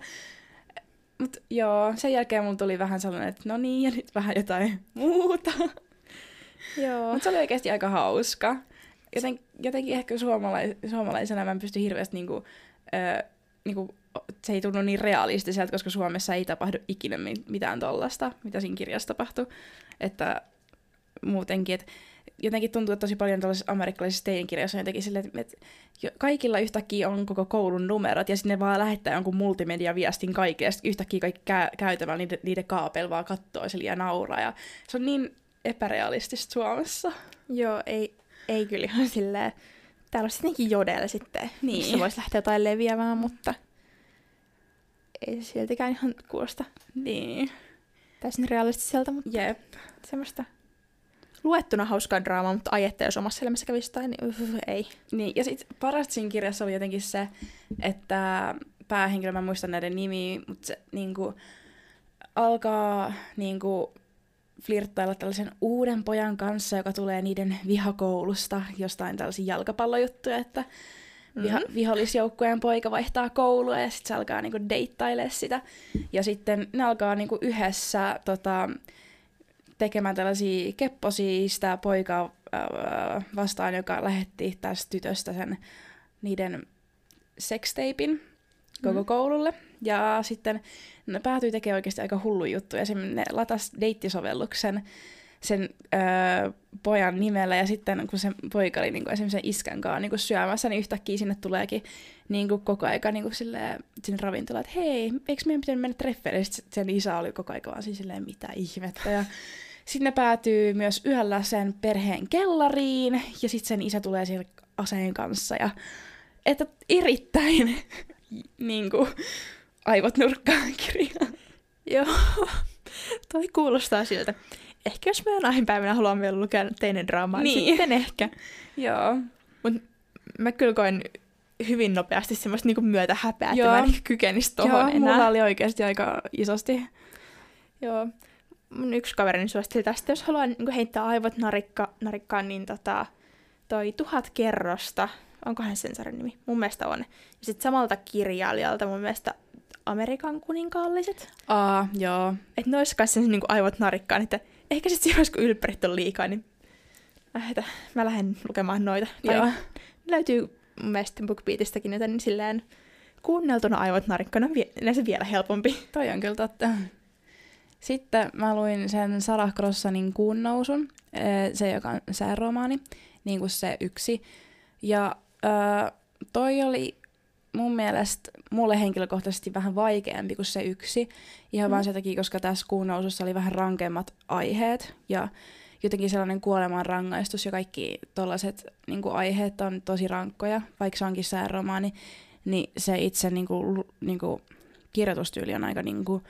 A: Mut joo, sen jälkeen mulla tuli vähän sellainen, että no niin, ja nyt vähän jotain muuta.
B: Joo.
A: Mutta se oli oikeasti aika hauska. Joten, jotenkin ehkä suomalais, suomalaisena mä en pysty hirveästi niinku, ö, niinku, se ei tunnu niin realistiselta, koska Suomessa ei tapahdu ikinä mi- mitään tollasta, mitä siinä kirjassa tapahtui. Että muutenkin, että jotenkin tuntuu, että tosi paljon tällaisissa amerikkalaisissa teinikirjoissa on jotenkin silleen, että kaikilla yhtäkkiä on koko koulun numerot, ja sitten ne vaan lähettää jonkun multimediaviestin kaikille, ja sitten yhtäkkiä kaikki kä- käytävällä niiden, niiden kaapel vaan kattoo sille ja nauraa, ja se on niin epärealistista Suomessa.
B: Joo, ei, ei kyllä ihan silleen. Täällä olisi tietenkin jodella sitten,
A: Niin.
B: missä voisi lähteä jotain leviämään, mutta ei se siltikään ihan kuulosta
A: Niin.
B: täysin realistiselta, mutta
A: Jep.
B: semmoista luettuna hauskaa draamaa, mutta ai että jos omassa elämässä kävisi jotain, niin uff, ei.
A: Niin, ja sitten parasta siinä kirjassa oli jotenkin se, että päähenkilö, mä en muista näiden nimiä, mutta se niinku, alkaa niinku, flirttailla tällaisen uuden pojan kanssa, joka tulee niiden vihakoulusta, jostain tällaisia jalkapallojuttuja, että viha,
B: Mhm.
A: vihollisjoukkueen poika vaihtaa koulua ja sitten se alkaa niinku deittailemaan sitä. Ja sitten ne alkaa niinku yhdessä tota, tekemään tällaisia kepposia sitä poikaa ää, vastaan, joka lähetti tästä tytöstä sen niiden sextapein koko
B: Mm.
A: koululle. Ja sitten ne päätyi tekemään oikeasti aika hullu juttu. Ja ne latas deittisovelluksen sen öö, pojan nimellä, ja sitten kun se poika oli niinku esimerkiksi sen iskän kanssa niinku syömässä, niin yhtäkkiä sinne tuleekin niinku koko aika niinku sinne ravintolaan, että hei, eikö meidän pitänyt mennä treffeille? Sitten sen isä oli koko aika vaan siis silleen, mitä ihmettä. Ja sitten ne päätyy myös yöllä sen perheen kellariin, ja sitten sen isä tulee siellä aseen kanssa, ja että erittäin <laughs> niinku, aivot nurkkaan kirja.
B: Joo, toi kuulostaa siltä. Ehkä jos me jonain päivänä haluamme vielä lukea teinen draamaa, niin.
A: Niin.
B: sitten ehkä. <laughs>
A: Joo.
B: Mä kyllä koen hyvin nopeasti semmoista niinku myötä häpeää, että mä en kykenisi tohon
A: Joo,
B: enää.
A: mulla oli oikeasti aika isosti.
B: Joo. Mun yksi kaverini suositteli tästä, jos haluaa niin heittää aivot narikka, narikkaan, niin tota, toi Tuhat kerrosta, onkohan sen sarjan nimi? Mun mielestä on. Ja sitten samalta kirjailijalta mun mielestä Amerikan kuninkaalliset.
A: Aa, joo.
B: Että ne olisi kanssa niin aivot narikkaan, että ehkä sitten siinä kun ylppärit on liikaa, niin heitä, mä lähden lukemaan noita. Tai
A: joo.
B: löytyy mun mielestä BookBeatistakin, joten silleen kuunneltuna aivot narikkana on vie- yleensä vielä helpompi.
A: Toi on kyllä totta. Sitten mä luin sen Sarah Crossanin Kuun nousun, eh, se joka on sääromaani, niin kuin se yksi. Ja ö, toi oli mun mielestä mulle henkilökohtaisesti vähän vaikeampi kuin se yksi. Ihan
B: Mm.
A: vaan sen takia, koska tässä Kuun nousussa oli vähän rankemmat aiheet ja jotenkin sellainen kuoleman rangaistus ja kaikki tollaiset niin aiheet on tosi rankkoja, vaikka se onkin sääromaani, niin se itse niin kuin, niin kuin, kirjoitustyyli on aika niin kuin,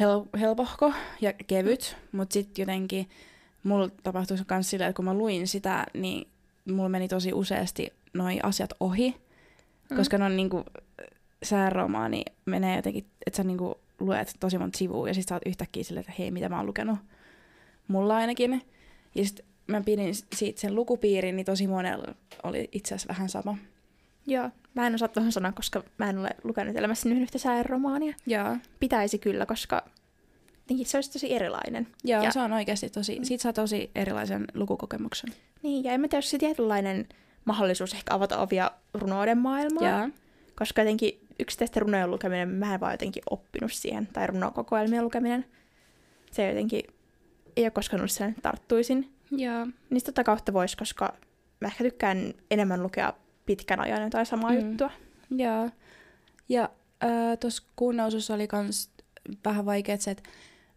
A: hel- helpohko ja kevyt, mutta sitten jotenkin mulla tapahtui myös sillä, että kun mä luin sitä, niin mulla meni tosi useasti noi asiat ohi,
B: Mm.
A: koska ne on niinku, sääromaani menee jotenkin, että sä niinku luet tosi monta sivua ja sit sä oot yhtäkkiä silleen, että hei, mitä mä oon lukenut. Mulla ainakin. Ja sit mä pidin siitä sen lukupiirin, niin tosi monella oli itse asiassa vähän sama.
B: Joo, mä en osaa tuohon sanoa, koska mä en ole lukenut elämässäni yhtä sääromaania.
A: Joo.
B: Pitäisi kyllä, koska jotenkin se olisi tosi erilainen.
A: Joo,
B: Ja-
A: ja. se on oikeasti tosi,
B: Mm.
A: siitä saa tosi erilaisen lukukokemuksen.
B: Niin, ja en mä tiedä, jos se tietynlainen mahdollisuus ehkä avata ovia runouden maailmaan.
A: Joo.
B: Koska jotenkin yksittäisten runojen lukeminen, mä en vaan jotenkin oppinut siihen, tai runokokoelmien lukeminen. Se jotenkin ei ole koskaan ollut sen tarttuisin.
A: Joo.
B: Niin sit tota kautta voisi, koska mä ehkä tykkään enemmän lukea pitkän ajan jotain samaa mm. Juttua.
A: Joo. Ja äh, tuossa kuunnousussa oli kans vähän vaikea se, että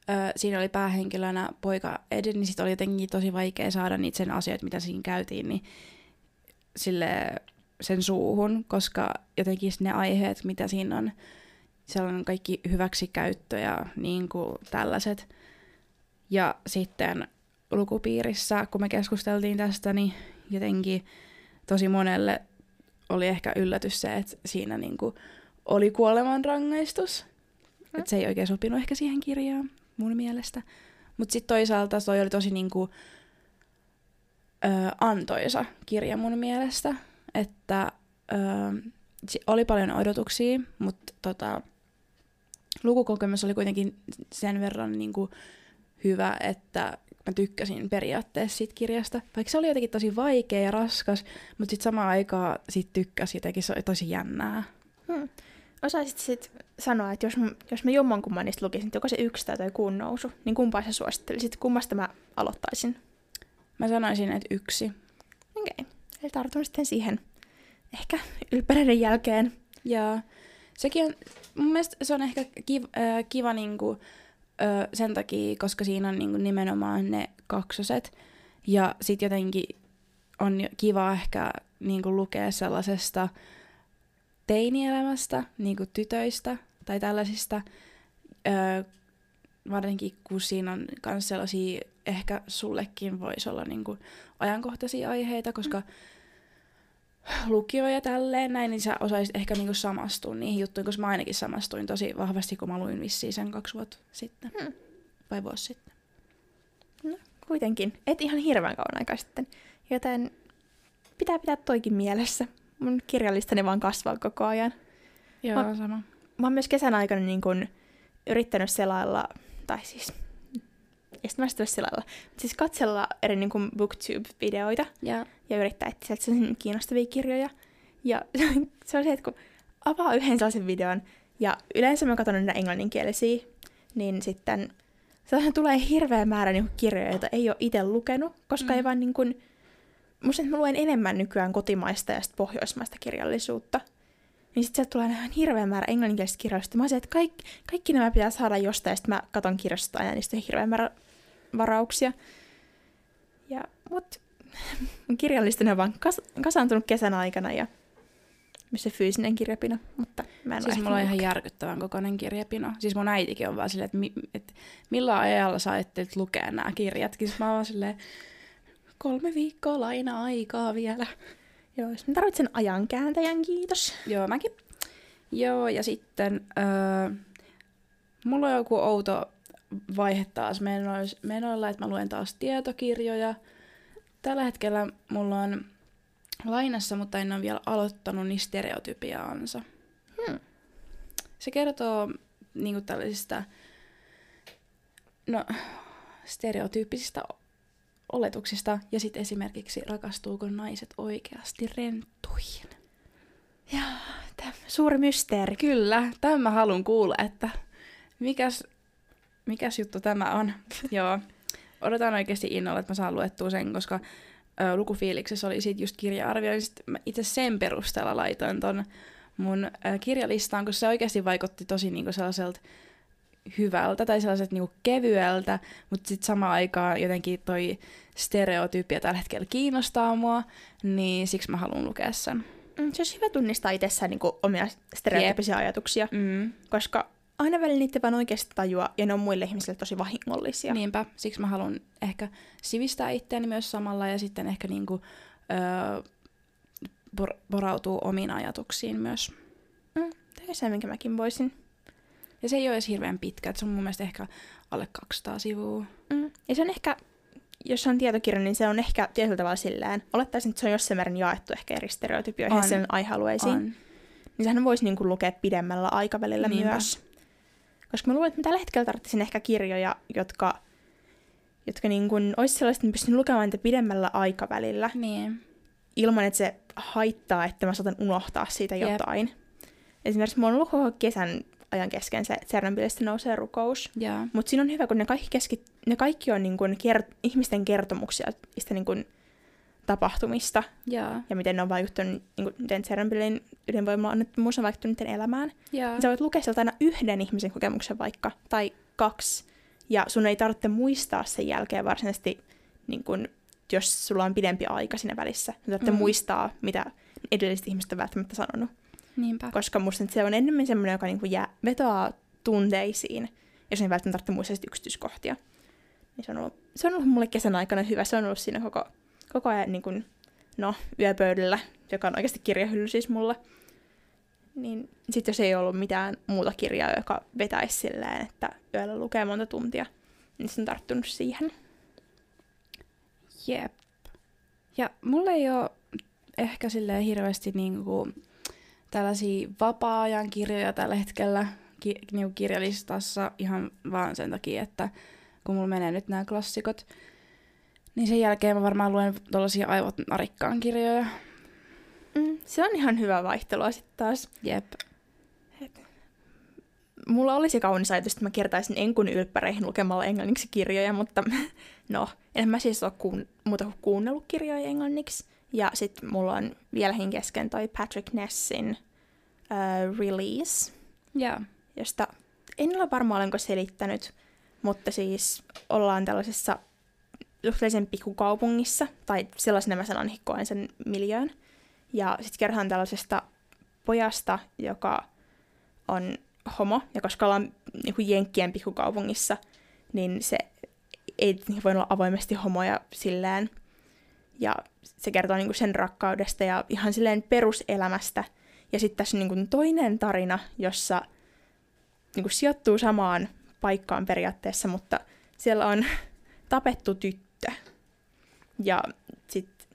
A: äh, siinä oli päähenkilönä poika Ed, niin sit oli jotenkin tosi vaikea saada niitä sen asioita, mitä siinä käytiin, niin sille sen suuhun, koska jotenkin ne aiheet, mitä siinä on, siellä on kaikki hyväksikäyttö ja niin kuin tällaiset. Ja sitten lukupiirissä, kun me keskusteltiin tästä, niin jotenkin tosi monelle oli ehkä yllätys se, että siinä niinku oli kuolemanrangaistus.
B: Mm.
A: Että se ei oikein sopinut ehkä siihen kirjaan mun mielestä. Mutta sitten toisaalta toi oli tosi niinku, ö, antoisa kirja mun mielestä. Että ö, oli paljon odotuksia, mutta tota, lukukokemus oli kuitenkin sen verran niinku hyvä, että mä tykkäsin periaatteessa siitä kirjasta. Vaikka se oli jotenkin tosi vaikea ja raskas, mutta sitten samaan aikaan sit tykkäsi jotenkin, se oli tosi jännää.
B: Hmm. Osaisit sit sanoa, että jos, jos mä jommankumman niistä lukisin, joko se yksi tai kuun nousu, niin kumpaa sä suosittelisit? Kummasta mä aloittaisin?
A: Mä sanoisin, että yksi.
B: Okei. Okay. Eli tartun sitten siihen ehkä ylpäröiden jälkeen.
A: Ja sekin on, mun mielestä se on ehkä kiva, äh, kiva niinku, äh, sen takia, koska siinä on niinku nimenomaan ne kaksoset. Ja sit jotenkin on kiva ehkä niinku lukea sellaisesta teinielämästä, niinku tytöistä, tai tällaisista, öö, varsinkin kun siinä on myös sellaisia, ehkä sullekin voisi olla niinku ajankohtaisia aiheita, koska lukio ja tälleen näin, niin sä osaisit ehkä niinku samastua niihin juttuihin, koska mä ainakin samastuin tosi vahvasti, kun mä luin vissiin sen kaksi vuotta sitten.
B: Hmm.
A: Vai vuosi sitten.
B: No, kuitenkin. Et ihan hirveän kauan aikaa sitten. Joten pitää pitää toikin mielessä. Mun kirjallistani vaan kasvaa koko ajan.
A: Joo,
B: Mä-
A: sama.
B: Mä oon myös kesän aikana niin kun yrittänyt selailla, tai siis, ei sitä mä mutta siis katsella eri niin kun booktube-videoita
A: Ja,
B: ja yrittää etsiä sellaisia kiinnostavia kirjoja. Ja <laughs> se on se, että kun avaa yhden sellaisen videon, ja yleensä mä katson näitä englanninkielisiä, niin sitten sellainen tulee hirveä määrä niin kirjoja, joita ei ole itse lukenut, koska
A: Mm.
B: ei vaan niin kuin, musta mä luen enemmän nykyään kotimaista ja sit pohjoismaista kirjallisuutta. Niin sitten sieltä tulee ihan hirveä määrä englanninkielistä kirjallisuutta. Mä olisin, että kaikki, kaikki nämä pitää saada jostain, ja sitten mä katon kirjastosta aina, niistä on hirveä määrä varauksia. Ja, mut <laughs> on vaan kas, kasaantunut kesän aikana ja myös se fyysinen kirjapino, mutta mä en
A: siis mulla on ihan järkyttävän kokoinen kirjapino. Siis mun äitikin on vaan silleen, että, mi, että millä ajalla sä ajattelit lukea nämä kirjatkin. Siis mä oon silleen, kolme viikkoa laina-aikaa vielä.
B: Joo, jos mä tarvitsen ajankääntäjän, kiitos.
A: Joo, mäkin. Joo, ja sitten öö, mulla on joku outo vaihe taas menoilla, että mä luen taas tietokirjoja. Tällä hetkellä mulla on lainassa, mutta en ole vielä aloittanut, niin stereotypiaansa.
B: Hmm.
A: Se kertoo niinku tällaisista no, stereotyyppisistä oletuksista ja sitten esimerkiksi rakastuuko naiset oikeasti renttuihin.
B: Tämä suuri mysteeri.
A: Kyllä, tämän mä haluan kuulla, että mikäs, mikäs juttu tämä on. <laughs> Joo, odotan oikeasti innolla, että mä saan luettua sen, koska ö, lukufiiliksessä oli siitä just kirja-arvio, niin sit mä itse sen perusteella laitoin ton mun ö, kirjalistaan, koska se oikeasti vaikutti tosi niinku sellaiselta hyvältä tai sellaiset niinku kevyeltä, mutta sitten samaan aikaan jotenkin toi stereotypia tällä hetkellä kiinnostaa mua, niin siksi mä haluan lukea sen.
B: Mm, Se olisi hyvä tunnistaa itsessään niin omia stereotyyppisiä ajatuksia,
A: Mm.
B: koska aina välillä niitä vaan oikeasti tajua, ja ne on muille ihmisille tosi vahingollisia.
A: Niinpä, siksi mä haluan ehkä sivistää itseäni myös samalla ja sitten ehkä niinku, öö, por- porautuu omiin ajatuksiin myös.
B: Mm, tämä on se, minkä mäkin voisin.
A: Ja se ei ole edes hirveän pitkä, että se on mun mielestä ehkä alle 200 sivua.
B: Mm. Ja se on ehkä, jos se on tietokirja, niin se on ehkä tietyllä tavalla silleen, olettaisin, että se on jossain määrin jaettu ehkä eri stereotypioihin sen aihealueisiin.
A: On.
B: Niin sehän voisi niin kuin lukea pidemmällä aikavälillä
A: Niinpä.
B: myös. Koska mä luulen, että mä tällä hetkellä tarvitsisin ehkä kirjoja, jotka, jotka niin kuin olisi sellaiset, että mä pystyn lukemaan niitä pidemmällä aikavälillä,
A: Niin.
B: ilman että se haittaa, että mä saatan unohtaa siitä
A: Jep.
B: jotain. Esimerkiksi mulla on ollut koko kesän ajan kesken se Tsernobylistä nousee rukous. Mutta siinä on hyvä, kun ne kaikki, keski, ne kaikki on niin kuin kert- ihmisten kertomuksia niistä niin kuin tapahtumista
A: Joo.
B: ja miten ne on vaikuttanut, niin kuin, miten Tsernobylin ydinvoima-onnettomuus on vaikuttanut niiden elämään.
A: Joo.
B: Niin sä voit lukea sieltä aina yhden ihmisen kokemuksen vaikka, tai kaksi, ja sun ei tarvitse muistaa sen jälkeen varsinaisesti, niin kun, jos sulla on pidempi aika siinä välissä. Sun tarvitse
A: Mm.
B: muistaa, mitä edelliset ihmiset on välttämättä sanonut.
A: Niinpä.
B: Koska musta se on enemmän semmoinen, joka niin jää, vetoaa tunteisiin, ja sun ei välttämättä tarvitse muistaa sit yksityiskohtia. Niin se on ollut, se on ollut mulle kesän aikana hyvä. Se on ollut siinä koko, koko ajan niin kun, no, yöpöydällä, joka on oikeasti kirjahylly siis mulla. Niin sitten jos ei ollut mitään muuta kirjaa, joka vetäisi silleen, että yöllä lukee monta tuntia, niin se on tarttunut siihen.
A: Jep. Ja mulla ei ole ehkä silleen hirveästi niinku tällaisia vapaa-ajan kirjoja tällä hetkellä ki- niinku kirjalistassa ihan vaan sen takia, että kun mulla menee nyt nämä klassikot, niin sen jälkeen mä varmaan luen tuollaisia aivot narikkaan kirjoja.
B: Mm, se on ihan hyvä vaihtelua sitten taas.
A: Jep.
B: Mulla olisi kaunis ajatus, että mä kertaisin enkun ylppäreihin lukemalla englanniksi kirjoja, mutta <laughs> no, en mä siis ole kuun, muuta kuin kuunnellut kirjoja englanniksi. Ja sitten mulla on vieläkin kesken toi Patrick Nessin uh, Release,
A: Joo.
B: josta en ole varma olenko selittänyt, mutta siis ollaan tällaisessa suhteellisen pikkukaupungissa, tai sellaisena mä sanon koen sen miljöön. Ja sitten kerrotaan tällaisesta pojasta, joka on homo, ja koska ollaan niin kuin Jenkkien pikkukaupungissa, niin se ei voi olla avoimesti homoja silleen. Ja se kertoo niin kuin sen rakkaudesta ja ihan silleen peruselämästä. Ja sitten tässä on niin kuin toinen tarina, jossa niin kuin sijoittuu samaan paikkaan periaatteessa, mutta siellä on tapettu tyttö. Ja sitten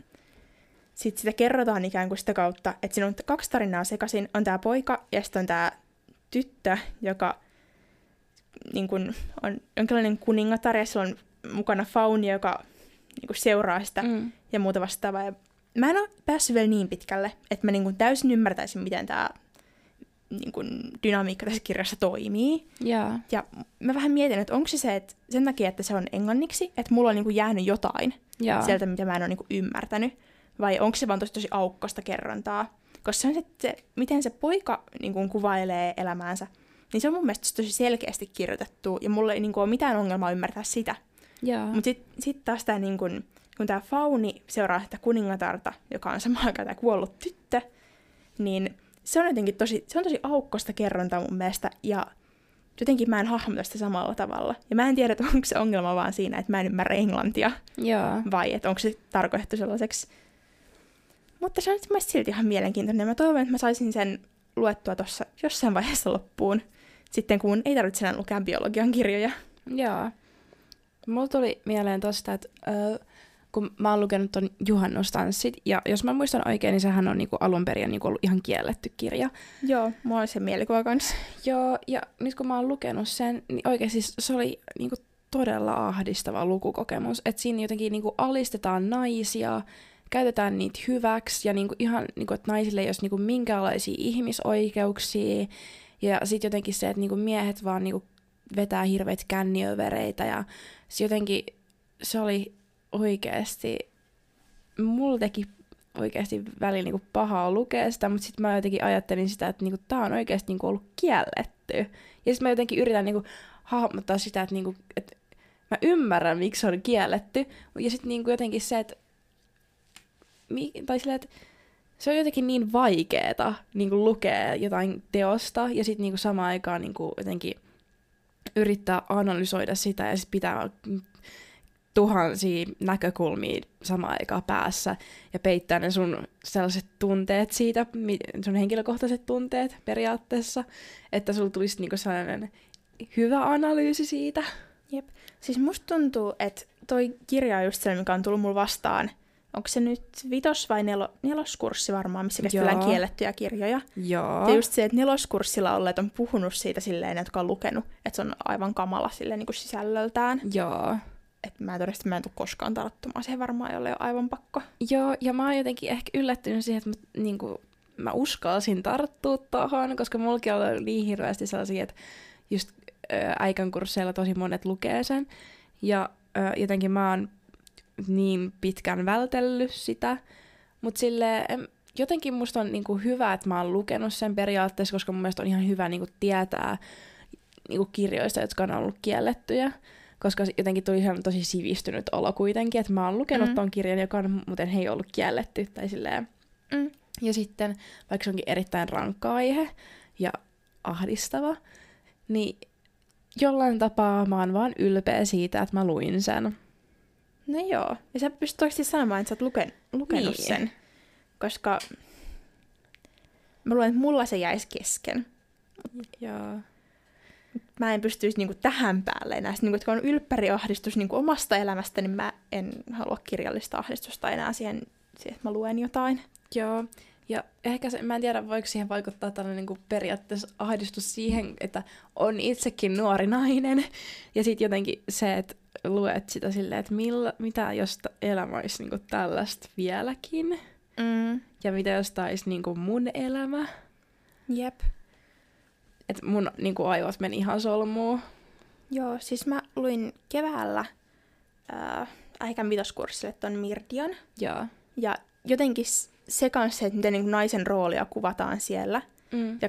B: sit sitä kerrotaan ikään kuin sitä kautta, että siinä on kaksi tarinaa sekaisin. On tämä poika ja sitten on tämä tyttö, joka niin kuin, on jonkinlainen kuningatar ja sillä on mukana fauni, joka niin kuin, seuraa sitä mm. ja muuta vastaavaa. Ja mä en ole päässyt vielä niin pitkälle, että mä niin kuin, täysin ymmärtäisin, miten tämä niin kuin, dynamiikka tässä kirjassa toimii.
A: Yeah.
B: Ja mä vähän mietin, että onko se se, että sen takia, että se on englanniksi, että mulla on niin kuin, jäänyt jotain
A: Yeah.
B: sieltä, mitä mä en ole niin kuin, ymmärtänyt, vai onko se vaan tosi, tosi aukkosta kerrontaa. Koska se on se, se miten se poika niin kuin, kuvailee elämäänsä, niin se on mun mielestä tosi selkeästi kirjoitettu, ja mulla ei niin kuin, ole mitään ongelmaa ymmärtää sitä.
A: Yeah.
B: Mutta sitten sit taas tämä, niin kun, kun tämä Fauni seuraa sitä kuningatarta, joka on samaan aikaan tämä kuollut tyttö, niin se on jotenkin tosi, se on tosi aukkosta kerrontaa mun mielestä, ja jotenkin mä en hahmota sitä samalla tavalla. Ja mä en tiedä, että onko se ongelma vaan siinä, että mä en ymmärrä englantia,
A: Yeah.
B: vai että onko se tarkoitettu sellaiseksi. Mutta se on silti ihan mielenkiintoinen, mä toivon, että mä saisin sen luettua tuossa jossain vaiheessa loppuun, sitten kun ei tarvitse enää lukea biologian kirjoja.
A: Joo. Mulla tuli mieleen tosta, että ö, kun mä oon lukenut ton Juhannustanssit, ja jos mä muistan oikein, niin sehän on niinku alun perin niinku ollut ihan kielletty kirja.
B: Joo, mulla on se mielikuva kanssa.
A: Joo, ja nyt kun mä oon lukenut sen, niin oikeasti se oli niinku todella ahdistava lukukokemus. Että siinä jotenkin niinku alistetaan naisia, käytetään niitä hyväksi, ja niinku ihan, niinku, että naisille ei olisi niinku minkäänlaisia ihmisoikeuksia. Ja sitten jotenkin se, että niinku miehet vaan niinku vetää hirveitä känniövereitä, ja se jotenkin, se oli oikeasti, mulla teki oikeasti välillä niinku pahaa lukea sitä, mutta sitten mä jotenkin ajattelin sitä, että niinku, tää on oikeasti niinku ollut kielletty. Ja sitten mä jotenkin yritän niinku, hahmottaa sitä, että, niinku, että mä ymmärrän, miksi se on kielletty. Ja sitten niinku, jotenkin se, että, mi, tai silleen, että se on jotenkin niin vaikeeta niinku, lukea jotain teosta ja sitten niinku, samaan aikaan niinku, jotenkin yrittää analysoida sitä ja sitten pitää tuhansia näkökulmia samaan aikaan päässä ja peittää ne sun sellaiset tunteet siitä, sun henkilökohtaiset tunteet periaatteessa, että sulla tulisi niinku sellainen hyvä analyysi siitä.
B: Jep. Siis musta tuntuu, että toi kirja on just se, mikä on tullut mulle vastaan. Onko se nyt vitos- vai nelo, neloskurssi varmaan, missä käsitellään
A: Joo.
B: kiellettyjä kirjoja?
A: Joo.
B: Ja just se, että neloskurssilla olleet on puhunut siitä silleen, jotka on lukenut, että se on aivan kamala silleen niin kuin sisällöltään.
A: Joo.
B: Että mä todennäköisesti mä en tule koskaan tarttumaan siihen varmaan, jolle on aivan pakko.
A: Joo, ja mä oon jotenkin ehkä yllättynyt siihen, että mä, niinku, mä uskalsin tarttua tuohon, koska mullakin on niin hirveästi sellaisia, että just ö, äikän kursseilla tosi monet lukee sen. Ja ö, jotenkin mä oon niin pitkään vältellyt sitä. Mutta sille jotenkin musta on niinku hyvä, että mä oon lukenut sen periaatteessa, koska mun mielestä on ihan hyvä niinku tietää niinku kirjoista, jotka on ollut kiellettyjä. Koska jotenkin tuli ihan tosi sivistynyt olo kuitenkin, että mä oon lukenut
B: Mm.
A: ton kirjan, joka on muuten ei ollut kielletty. Tai silleen.
B: Mm.
A: Ja sitten, vaikka se onkin erittäin rankka aihe ja ahdistava, niin jollain tapaa mä oon vaan ylpeä siitä, että mä luin sen.
B: No joo. Ja sä pystyt oikeasti sanomaan, että sä oot luken, lukenut
A: Niin.
B: sen. Koska mä luulen, että mulla se jäisi kesken.
A: Joo.
B: Mä en pystyisi niinku tähän päälle enää. Sitten, niinku, että kun on ylppäriahdistus niinku omasta elämästä, niin mä en halua kirjallista ahdistusta enää siihen, siihen että mä luen jotain.
A: Joo. Ja ehkä se, mä en tiedä, voiko siihen vaikuttaa tällainen niin periaatteessa ahdistus siihen, että on itsekin nuori nainen. Ja sitten jotenkin se, että luet sitä silleen, että milla, mitä jos elämä olisi niin tällaista vieläkin.
B: Mm.
A: Ja mitä jos tämä olisi niin mun elämä.
B: Jep.
A: Että mun niin aivot meni ihan solmuun.
B: Joo, siis mä luin keväällä äh, äikän vitoskurssille ton Mirdian.
A: Joo.
B: Ja jotenkin se kanssa, että miten niin naisen roolia kuvataan siellä.
A: Mm.
B: Ja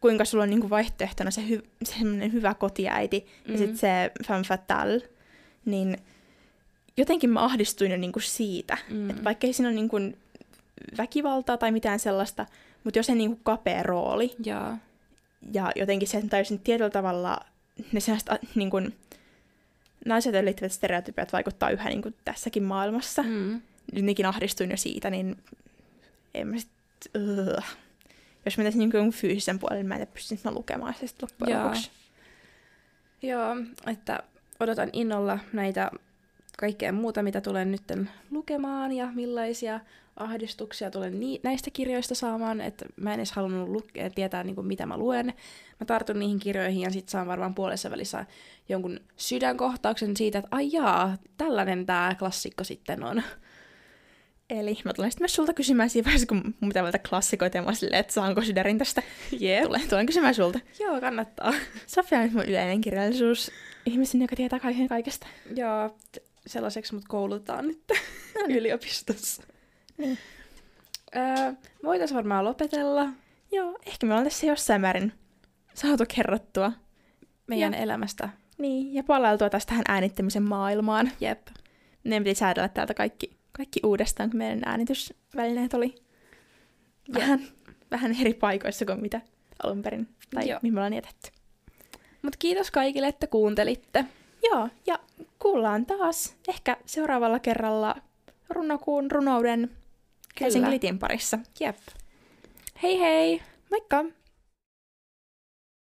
B: kuinka sulla on niin vaihtoehtona se hy- semmoinen hyvä kotiäiti mm. ja sitten se femme fatale. Niin jotenkin mä ahdistuin jo niin siitä.
A: Mm.
B: Että vaikka ei siinä ole niin väkivaltaa tai mitään sellaista, mutta jos se niin kapea rooli,
A: Joo.
B: Ja jotenkin sen täysin tietyllä tavalla ne sellaiset niin kuin, naiset liittyvät stereotypiat vaikuttaa yhä niin kuin tässäkin maailmassa.
A: Mm.
B: Jotenkin ahdistuin jo siitä, niin en mä sit, uh. Jos mä niin fyysisen puolen, niin mä en pysty lukemaan sitä sit loppujen
A: Joo.
B: lopuksi.
A: Joo, että odotan innolla näitä kaikkea muuta, mitä tulen nyt lukemaan ja millaisia ahdistuksia tulen ni- näistä kirjoista saamaan, että mä en edes halunnut lukea, tietää niin kuin, mitä mä luen. Mä tartun niihin kirjoihin ja sitten saan varmaan puolessa välissä jonkun sydänkohtauksen siitä, että ai jaa, tällainen tämä klassikko sitten on.
B: Eli mä tulen sitten myös sulta kysymään siinä vaiheessa, kun mun pitää valita klassikoita ja mä silleen, että saanko sydärin tästä.
A: Jep.
B: Tulen, tulen kysymään sulta.
A: Joo, kannattaa.
B: Sofia on mun yleinen kirjallisuus ihmisen, joka tietää kaiken kaikesta.
A: Joo, sellaiseksi mut koulutetaan nyt yliopistossa.
B: Niin.
A: Öö, voitaisiin varmaan lopetella
B: Joo, ehkä me ollaan tässä jossain määrin saatu kerrottua.
A: meidän
B: Joo.
A: elämästä.
B: Niin, ja palailtua taas tähän äänittämisen maailmaan.
A: Jep.
B: Meidän piti säädellä täältä kaikki, kaikki uudestaan, kun meidän äänitysvälineet oli vähän, vähän eri paikoissa kuin mitä alun perin, tai
A: Joo.
B: mihin me ollaan jätetty.
A: Mut kiitos kaikille, että kuuntelitte.
B: Joo, ja kuullaan taas ehkä seuraavalla kerralla runokuun runouden Helsingin Litin parissa.
A: Jep. Hei hei!
B: Moikka!